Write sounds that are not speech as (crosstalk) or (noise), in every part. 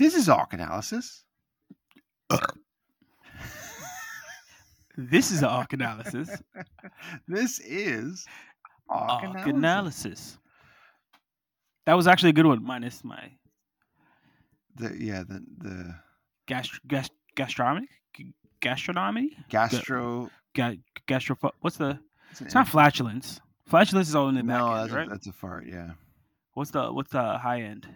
This is Arc Analysis. This is arc analysis. this is Arc, arc Analysis. analysis. That was actually a good one, minus my The, yeah, the the gastro, gast, gastronomy, G- gastronomy, gastro. Ga, gastro. What's the? It's, It's not flatulence. Flatulence is all in the back no, end, that's, right? a, that's a fart. Yeah, What's the what's the high end?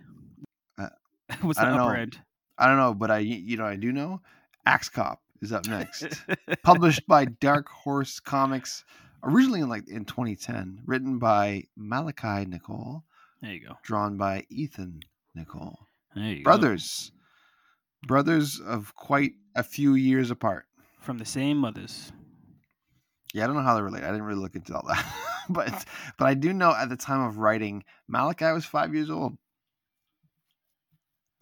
(laughs) What's I the don't upper know. end? I don't know, but I you know I do know. Axe Cop is up next. (laughs) Published by Dark Horse Comics, originally in like in 2010. Written by Malachi Nicolle, there you go. drawn by Ethan Nicolle. There you go. Brothers, brothers of quite a few years apart. from the same mothers. Yeah, I don't know how they're related. I didn't really look into all that, (laughs) but but I do know at the time of writing, Malachi was five years old.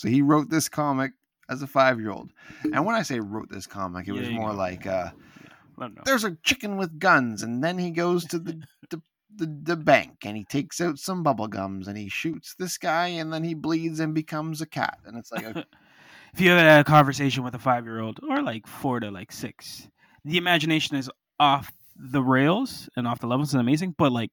So he wrote this comic as a five year old. And when I say wrote this comic, it Yeah, was more go. like uh, know. there's a chicken with guns, and then he goes to the (laughs) the, the, the bank and he takes out some bubble gums and he shoots this guy and then he bleeds and becomes a cat. And it's like, okay, (laughs) if you had a conversation with a five year old or like four to like six, the imagination is off the rails and off the levels and amazing, but like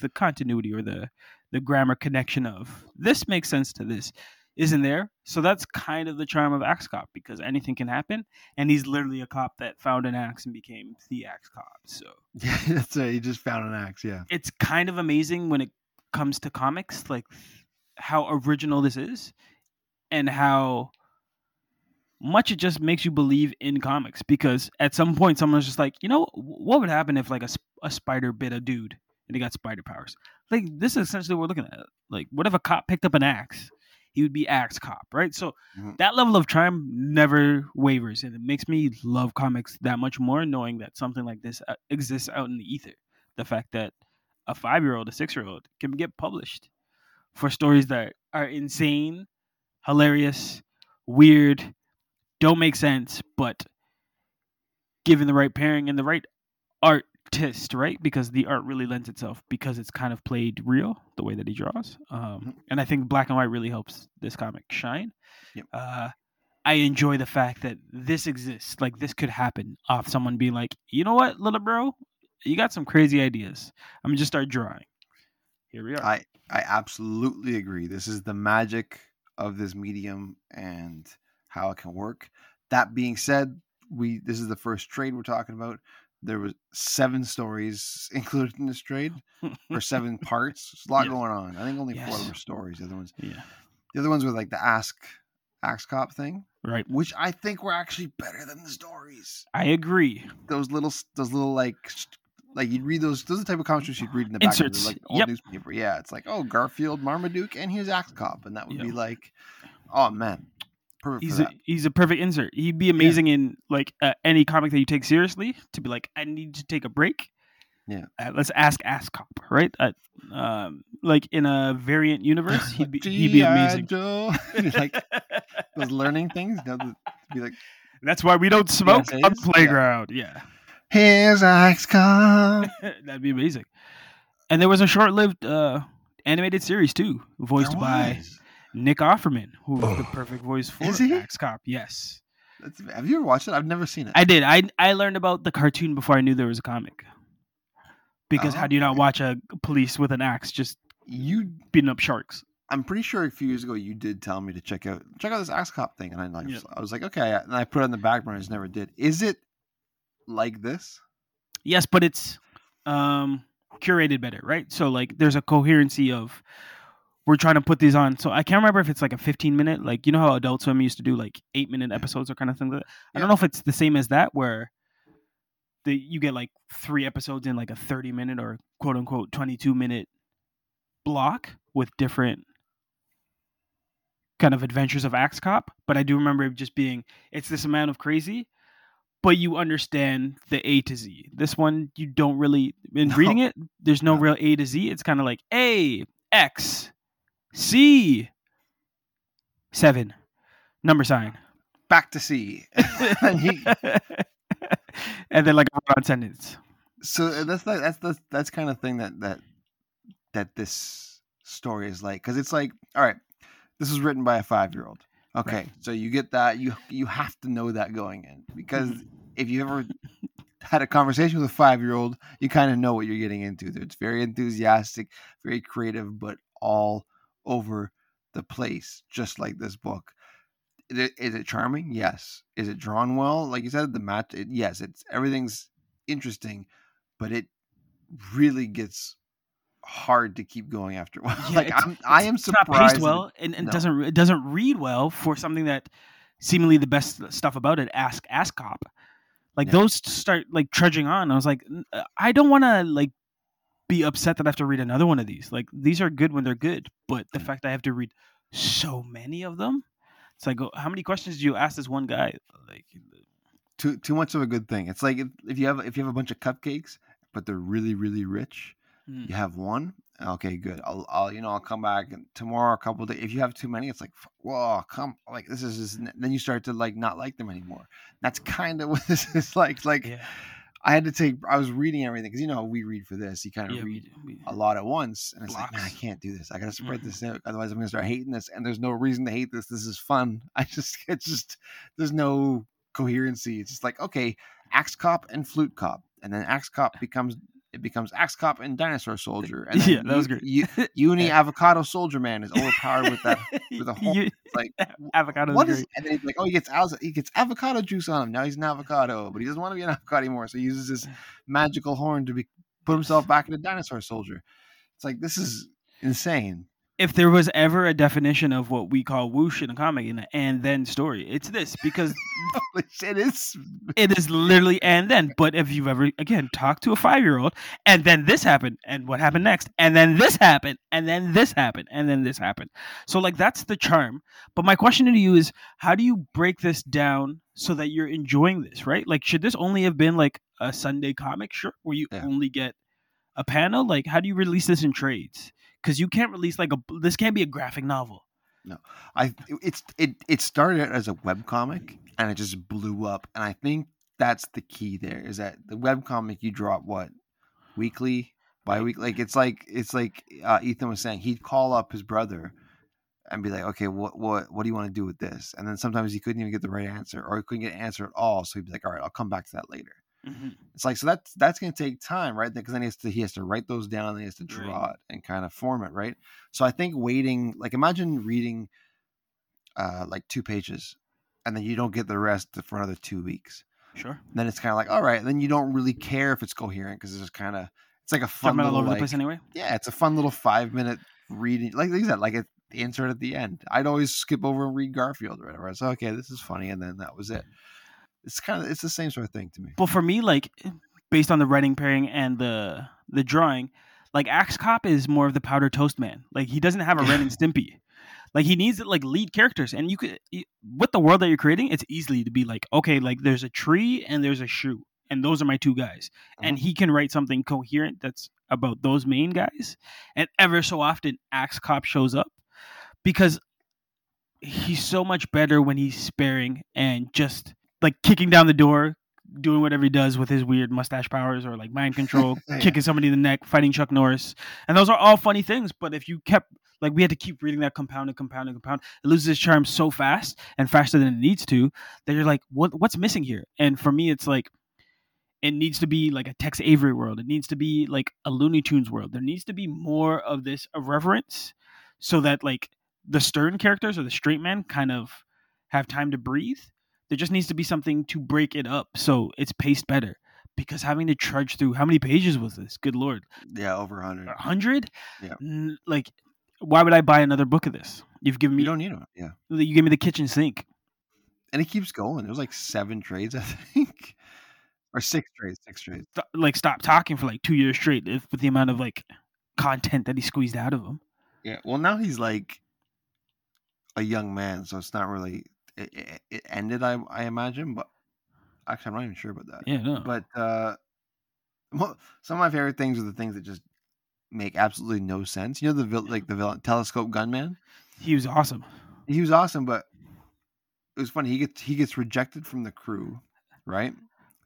the continuity or the the grammar connection of this makes sense to this isn't there. So that's kind of the charm of Axe Cop because anything can happen, and he's literally a cop that found an axe and became the Axe Cop. So yeah, (laughs) that's it. He just found an axe. Yeah. it's kind of amazing when it comes to comics, like how original this is, and how much it just makes you believe in comics. Because at some point, someone's just like, you know, what would happen if like a, a spider bit a dude and he got spider powers? Like this is essentially what we're looking at. Like, what if a cop picked up an axe? He would be axe cop, right? So Mhm. that level of charm never wavers, and it makes me love comics that much more, knowing that something like this uh, exists out in the ether. The fact that a five year old, a six year old can get published for stories that are insane, hilarious, weird, don't make sense, but given the right pairing and the right artist, right? Because the art really lends itself because it's kind of played real the way that he draws. Um, and I think black and white really helps this comic shine. Yep. Uh, I enjoy the fact that this exists. Like this could happen off someone being like, you know what, little bro, you got some crazy ideas. I'm gonna just start drawing. Here we are. I I absolutely agree. This is the magic of this medium and how it can work. That being said, we this is the first trade we're talking about. There was seven stories (laughs) included in this trade, or seven (laughs) parts. There's a lot Yes. going on. I think only four Yes. were stories. The other ones, yeah. the other ones were like the ask axe cop thing, Right. which I think were actually better than the stories. I agree. Those little, those little like. Like you'd read those, those are the type of comic strips you'd read in the back of Inserts. the like old Yep. newspaper. Yeah, it's like, oh, Garfield, Marmaduke, and here's Axe Cop, and that would be like, oh man, perfect He's a, he's a perfect insert. He'd be amazing in like uh, any comic that you take seriously. To be like, I need to take a break. Yeah. Uh, let's ask Ask Cop, right? Uh, um, like in a variant universe, (laughs) he'd be he'd be amazing. (laughs) Like those learning things, you know, the, be like, (laughs) That's why we don't smoke on essays? playground. Yeah. here's Axe Cop. That'd be amazing. And there was a short-lived uh, animated series too, voiced by. Nick Offerman, who was the perfect voice for Is? Axe Cop. Yes, That's- have you ever watched it? I've never seen it. I did. I I learned about the cartoon before I knew there was a comic. Because how do you not watch a police with an axe just you, beating up sharks? I'm pretty sure a few years ago you did tell me to check out check out this Axe Cop thing, and I like, Yep. I was like, okay, and I put it on the back burner. I just never did. Is it like this? Yes, but it's um curated better, right? So like there's a coherency of we're trying to put these on. So I can't remember if it's like a 15 minute, like you know how Adult Swim used to do like eight minute episodes or kind of thing. Like that? I don't know if it's the same as that where the you get like three episodes in like a 30 minute or quote unquote 22 minute block with different kind of adventures of Axe Cop. But I do remember it just being it's this amount of crazy, but you understand the A to Z. This one you don't really in No. reading it. There's no No. real A to Z. It's kind of like A X C seven number sign, Back to C. and (laughs) he, (laughs) and then like a run sentence. so uh, that's like that's the that's kind of thing that that that this story is like because it's like all right this was written by a five year old Okay, so you get that. You you have to know that going in because if you ever had a conversation with a five year old, you kind of know what you're getting into. It's very enthusiastic, very creative, but all over the place, just like this book. Is it, is it charming? Yes. Is it drawn well? Like you said, the match. It, yes, it's everything's interesting, but it really gets hard to keep going after a (laughs) while. Yeah, like I'm, I am surprised. not paced well, and, and no. doesn't it doesn't read well for something that seemingly the best stuff about it. Ask Ask Cop, like Yeah. those start like trudging on. I was like, uh, I don't want to like be upset that I have to read another one of these. Like these are good when they're good, but the fact I have to read so many of them, it's like, oh, how many questions do you ask this one guy? Like, too too much of a good thing. It's like if, if you have if you have a bunch of cupcakes, but they're really really rich. mm, You have one. Okay, good. I'll, I'll you know I'll come back and tomorrow. A couple days. If you have too many, it's like whoa, come like this is just, then you start to like not like them anymore. That's kind of (laughs) what this is like. Like yeah, I had to take. I was reading everything because you know we read for this. You kind of yeah, read we, we, a lot at once, and it's like, man, I can't do this. I gotta spread Mhm. this out, otherwise I'm gonna start hating this. And there's no reason to hate this. This is fun. (laughs) I just, it's just, there's no coherency. It's just like, okay, Axe Cop and Flute Cop, and then Axe Cop becomes it becomes Axe Cop and Dinosaur Soldier, and Yeah, that was great. U- Uni (laughs) Avocado Soldier Man is overpowered with that. with a whole- (laughs) You- Like, (laughs) avocado. what is. And then he's like, oh, he gets he gets avocado juice on him. Now he's an avocado, but he doesn't want to be an avocado anymore. So he uses his magical horn to be put himself back in a dinosaur soldier. It's like this is insane. If there was ever a definition of what we call whoosh in a comic in an and then story, it's this because (laughs) it is. it is literally and then. But if you've ever again talked to a five year old and then this happened and what happened next and then this happened and then this happened and then this happened. So like that's the charm. But my question to you is how do you break this down so that you're enjoying this, right? Like should this only have been like a Sunday comic sure where you Yeah. only get a panel? Like how do you release this in trades? Because you can't release like a this can't be a graphic novel. No, I it's it it started out as a web comic and it just blew up. And I think that's the key there is that the web comic you drop what weekly, bi-weekly. Like it's like it's like uh, Ethan was saying he'd call up his brother and be like, okay, what what what do you want to do with this? And then sometimes he couldn't even get the right answer or he couldn't get an answer at all. So he'd be like, all right, I'll come back to that later. It's like so that's that's gonna take time, right? Because then he has to he has to write those down, then he has to Right. draw it and kind of form it, right? So I think waiting, like imagine reading uh like two pages, and then you don't get the rest for another two weeks. Sure. Then it's kind of like all right, then you don't really care if it's coherent because it's just kind of it's like a fun Jumping all little over like, the place anyway. yeah, it's a fun little five minute reading. Like like you said, like the insert at the end. I'd always skip over and read Garfield or whatever. I was like, okay, this is funny, and then that was it. It's kind of it's the same sort of thing to me. But for me, like based on the writing pairing and the the drawing, like Axe Cop is more of the powder toast man. Like he doesn't have a Ren and (laughs) Stimpy. Like he needs like lead characters, and you could with the world that you're creating, it's easily to be like, okay, like there's a tree and there's a shoe, and those are my two guys, and uh-huh. he can write something coherent that's about those main guys. And ever so often, Axe Cop shows up because he's so much better when he's sparing and just like kicking down the door, doing whatever he does with his weird mustache powers or like mind control, (laughs) Yeah. kicking somebody in the neck, fighting Chuck Norris. And those are all funny things. But if you kept like we had to keep reading that compound and compound and compound, it loses its charm so fast and faster than it needs to that you're like, what what's missing here? And for me, it's like it needs to be like a Tex Avery world. It needs to be like a Looney Tunes world. There needs to be more of this irreverence so that like the stern characters or the straight men kind of have time to breathe. There just needs to be something to break it up so it's paced better. Because having to trudge through how many pages was this? Good lord, Yeah, over a hundred. a hundred? Yeah. Like, why would I buy another book of this? You've given me You don't need them. Yeah, you gave me the kitchen sink. and it keeps going. There's like seven trades, I (laughs) think, or six trades. Six trades. Like, stop talking for like two years straight if, with the amount of like content that he squeezed out of him. Yeah. Well, now he's like a young man, so it's not really. It, it, ended, I I imagine, but actually, I'm not even sure about that. Yeah, no. But uh, well, some of my favorite things are the things that just make absolutely no sense. You know the vil- like the villain, telescope gunman. he was awesome. He was awesome, but it was funny. He gets he gets rejected from the crew, right?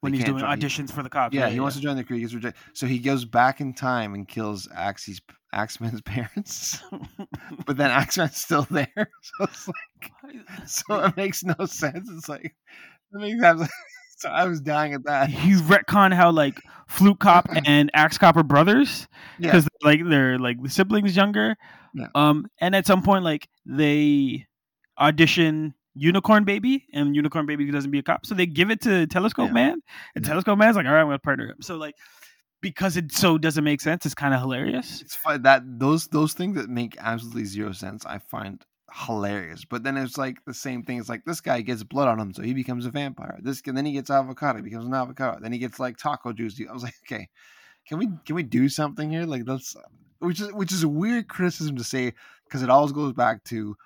When They he's doing join- he- auditions for the cops. Yeah, he wants to join the crew. He gets rejected, so he goes back in time and kills Axe's Axeman's parents. (laughs) but then Axeman's still there, (laughs) so it's like so it makes no sense. It's like it makes absolutely. (laughs) So I was dying at that. You retcon how like Flute Cop and Axe Cop are brothers Yeah. because like they're like the siblings younger. Yeah. Um, and at some point like they audition Unicorn Baby, and Unicorn Baby doesn't be a cop, so they give it to Telescope Yeah. Man, and Yeah. Telescope Man's like, all right, I'm gonna partner him. So like because it so doesn't make sense, it's kind of hilarious. It's fun that those those things that make absolutely zero sense. I find hilarious. But then it's like the same thing. It's like this guy gets blood on him, so he becomes a vampire. This and then he gets avocado, he becomes an avocado. Then he gets like taco juice. I was like, okay, can we can we do something here? Like let's, which is which is a weird criticism to say because it always goes back to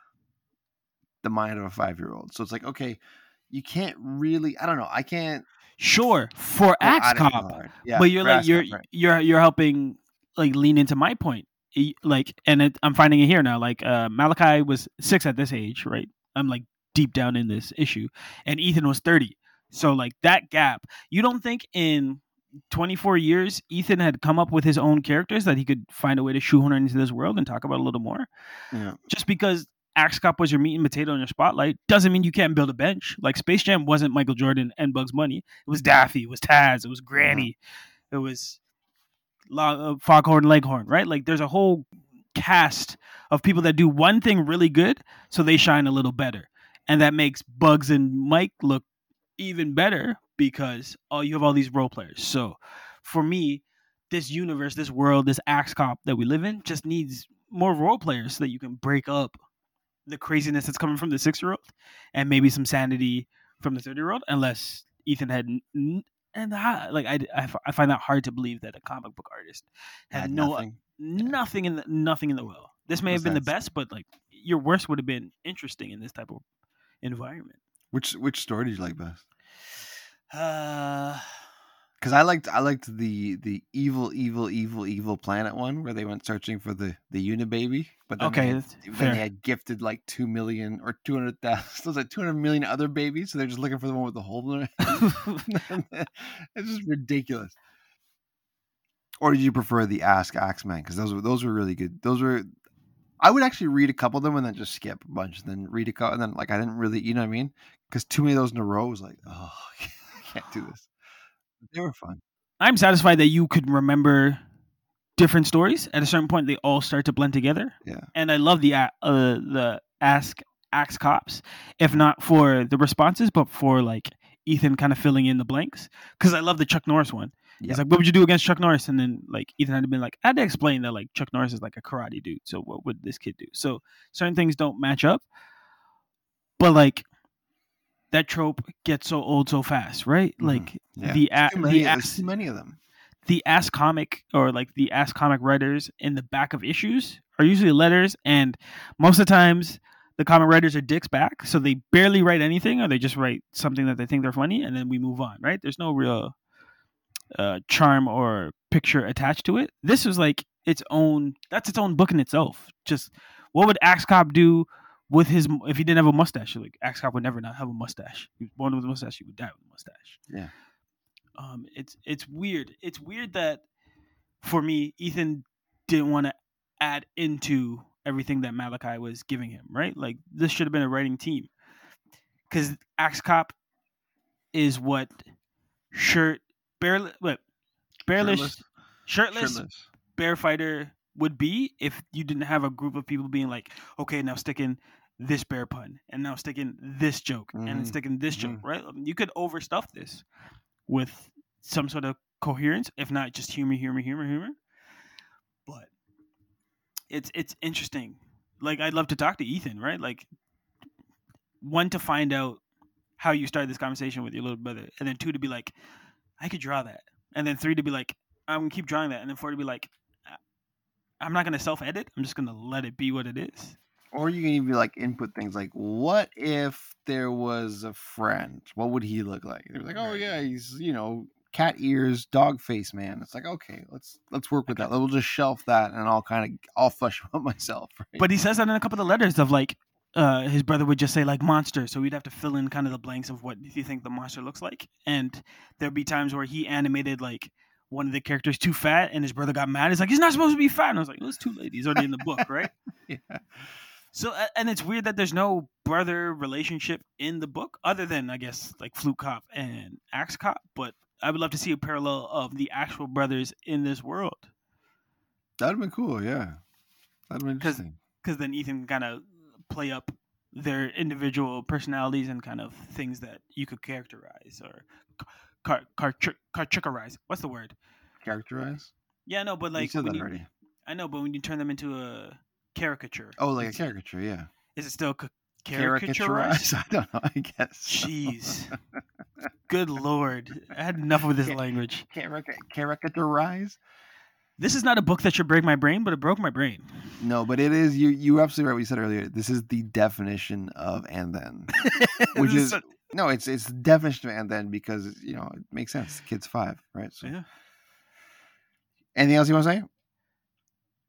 the mind of a five year old. So it's like, okay, you can't really. I don't know. I can't. Sure, for Axe Cop. Yeah, but you're like you're right. you're you're helping like lean into my point like and it, i'm finding it here now like uh malachi was six at this age right i'm like deep down in this issue and ethan was 30 so like that gap you don't think in 24 years ethan had come up with his own characters that he could find a way to shoehorn into this world and talk about a little more Yeah. just because Axe Cop was your meat and potato in your spotlight doesn't mean you can't build a bench. Like Space Jam wasn't Michael Jordan and Bugs Bunny. It was Daffy, it was Taz, it was Granny, it was uh, Foghorn Leghorn, right? Like there's a whole cast of people that do one thing really good, so they shine a little better, and that makes Bugs and Mike look even better because oh, you have all these role players. So for me, this universe, this world, this Axe Cop that we live in just needs more role players so that you can break up the craziness that's coming from the six year old and maybe some sanity from the 30 year old, unless Ethan had. N- and I, like I, I, I find that hard to believe that a comic book artist had, Had no nothing. nothing in the nothing in the will. This may have been the best, but like your worst would have been interesting in this type of environment. Which which story did you like best? Uh, Because I liked I liked the the evil evil evil evil planet one where they went searching for the the Unibaby, but then Okay, they had, then they had gifted like two million or two hundred thousand. (laughs) It's like two hundred million other babies, so they're just looking for the one with the hole in it. (laughs) (laughs) it's just ridiculous. Or did you prefer the Ask Axeman? Because those were those were really good. Those were. I would actually read a couple of them and then just skip a bunch, and then read a couple, and then like I didn't really, you know what I mean? Because too many of those in a row was like, oh, I can't do this. They were fun. I'm satisfied that you could remember different stories. At a certain point, they all start to blend together. Yeah. And I love the uh, the ask axe cops, if not for the responses, but for like Ethan kind of filling in the blanks. Because I love the Chuck Norris one. Yeah. He's like, "What would you do against Chuck Norris?" And then like Ethan had to been like, "I had to explain that like Chuck Norris is like a karate dude. So what would this kid do?" So certain things don't match up, but like that trope gets so old so fast, right? Mhm. Like Yeah. the a- Too many, the axe too many of them. the ass comic or like the ass comic writers in the back of issues are usually letters and most of the times the comic writers are dicks back so they barely write anything or they just write something that they think they're funny and then we move on right there's no real uh, charm or picture attached to it this was like its own that's its own book in itself just what would axe cop do with his if he didn't have a mustache like axe cop would never not have a mustache. He was born with a mustache he would die with a mustache. Yeah. um it's it's weird. It's weird that for me ethan didn't want to add into everything that malachi was giving him right? Like this should have been a writing team. Because axe cop is what shirt barely what? Bareless shirtless, Shirtless. bear fighter would be if you didn't have a group of people being like okay now stick in this bear pun and now stick in this joke and Mhm. stick in this joke Mhm. right you could overstuff this with some sort of coherence if not just humor humor humor humor but it's it's interesting like i'd love to talk to ethan right like one to find out how you started this conversation with your little brother and then two to be like i could draw that and then three to be like i'm gonna keep drawing that and then four to be like "I- i'm not gonna self-edit i'm just gonna let it be what it is Or you can even like input things like, what if there was a friend? What would he look like? They're like, oh yeah, he's you know cat ears, dog face man. It's like okay, let's let's work with that. We'll just shelf that, and I'll kind of I'll flush (laughs) out myself. Right? but he says that in a couple of the letters of like uh, his brother would just say like monster so we'd have to fill in kind of the blanks of what do you think the monster looks like and there'd be times where he animated like one of the characters too fat and his brother got mad he's like he's not supposed to be fat and i was like too late he's already in the book right (laughs) yeah. So and it's weird that there's no brother relationship in the book, other than I guess like Flute Cop and Axe Cop. But I would love to see a parallel of the actual brothers in this world, That'd have been cool. Yeah, that'd been interesting. because then Ethan kind of play up their individual personalities and kind of things that you could characterize or car car caricaturize. What's the word? Characterize. Yeah, no, but you like said that you- already. I know, but when you turn them into a caricature, Oh, like a caricature. Yeah. is it still ca- caricaturized? (laughs) I don't know. I guess. so. Jeez. (laughs) Good lord. I had enough with this language. Carica- caricaturize. This is not a book that should break my brain, but it broke my brain. No, but it is. You you absolutely right. What you said earlier. This is the definition of and then. (laughs) Which This is- so- No, it's it's of and then because you know it makes sense. The kid's five, right? So yeah. anything else you want to say?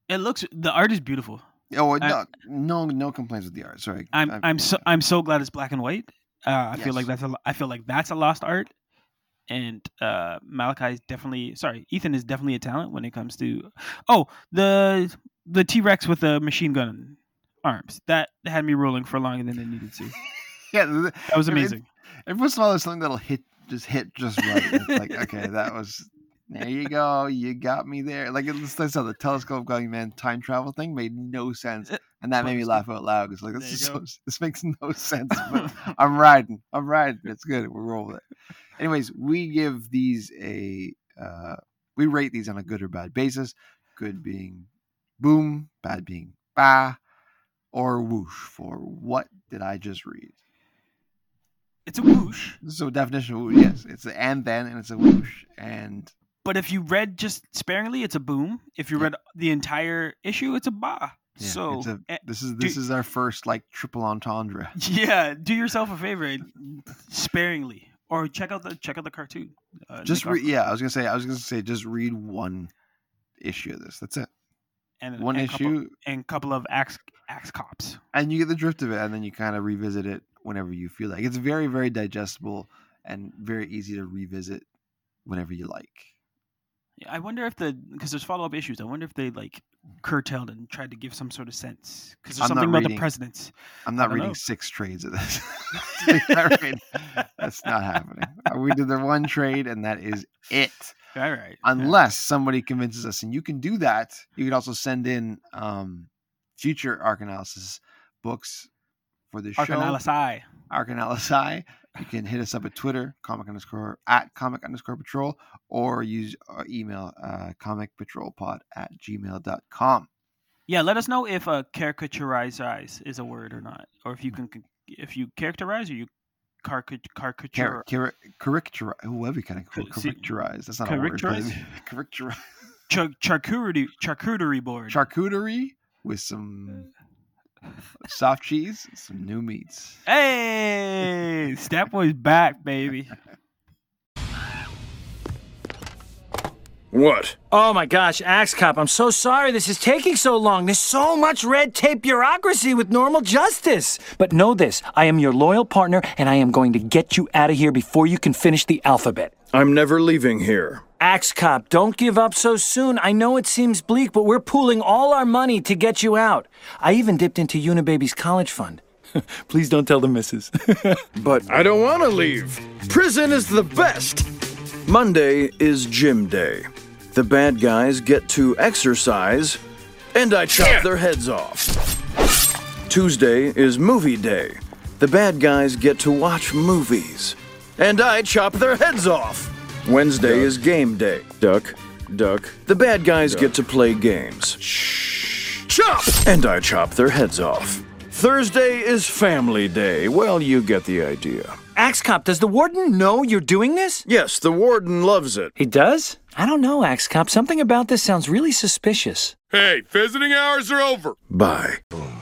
It looks the art is beautiful. Oh I- no, no, no complaints with the art. Sorry, I'm I'm so I'm so glad it's black and white. Uh, I feel like that's a I feel like that's a lost art, and uh, Malachi is definitely sorry. Ethan is definitely a talent when it comes to oh the the T Rex with the machine gun arms that had me rolling for longer than it needed to. (laughs) yeah. That was amazing. Every once in a while, there's something that'll hit, just hit just right. It's like, okay, that (laughs) was. There you go. You got me there. Like it's like so the telescope going man time travel thing made no sense, and that made me laugh out loud. It's like this is so, this makes no sense. But (laughs) I'm riding. I'm riding. It's good. We're rolling it. Anyways, we give these a uh, we rate these on a good or bad basis. Good being boom, bad being bah, or whoosh for what did I just read? It's a whoosh, So definition of whoosh, yes, it's an and then and it's a whoosh and but if you read just sparingly, it's a boom. If you read the entire issue, it's a ba. yeah, so a, eh, this is this is our first like triple entendre. (laughs) Yeah, do yourself a favor, and sparingly, or check out the check out the cartoon. Uh, Just yeah, I was gonna say I was gonna say just read one issue of this. That's it. and One and couple- issue, and couple of axe axe cops. and you get the drift of it, and then you kind of revisit it whenever you feel like. It's very very digestible and very easy to revisit whenever you like. Yeah, I wonder if the because there's follow up issues. I wonder if they like curtailed and tried to give some sort of sense because there's I'm something about reading- the presidents. I'm not reading know. six trades of this. (laughs) (laughs) Not reading- That's not happening. We did the one trade, and that is it. All right, unless somebody convinces us and you can do that you can also send in um future arc analysis books for the show Arcanalisai. arc analysis you can hit us up at twitter comic underscore at comic underscore patrol or use our email uh comic patrol pod at gmail.com Yeah, let us know if uh, caricaturize is a word or not, or if you can if you characterize or you caricature. Char- char- caricature whoever kind of Uh, that's not a word characterize (laughs) Char- charcuterie charcuterie board. charcuterie with some soft cheese some new meats Hey, Stat Boy's back, baby. What? Oh my gosh, Axe Cop, I'm so sorry this is taking so long. There's so much red tape bureaucracy with normal justice. But know this I am your loyal partner, and I am going to get you out of here before you can finish the alphabet. I'm never leaving here. Axe Cop, don't give up so soon. I know it seems bleak, but we're pooling all our money to get you out. I even dipped into Unibaby's college fund. (laughs) Please don't tell the missus. (laughs) But I don't want to leave. Prison is the best. Monday is gym day. The bad guys get to exercise, and I chop their heads off. Tuesday is movie day. The bad guys get to watch movies, and I chop their heads off. Wednesday is game day. Duck, duck. The bad guys get to play games. Shh. Chop! And I chop their heads off. Thursday is family day. Well, you get the idea. Axe Cop, does the warden know you're doing this? Yes, the warden loves it. He does? I don't know, Axe Cop. Something about this sounds really suspicious. Hey, visiting hours are over. Bye. Boom.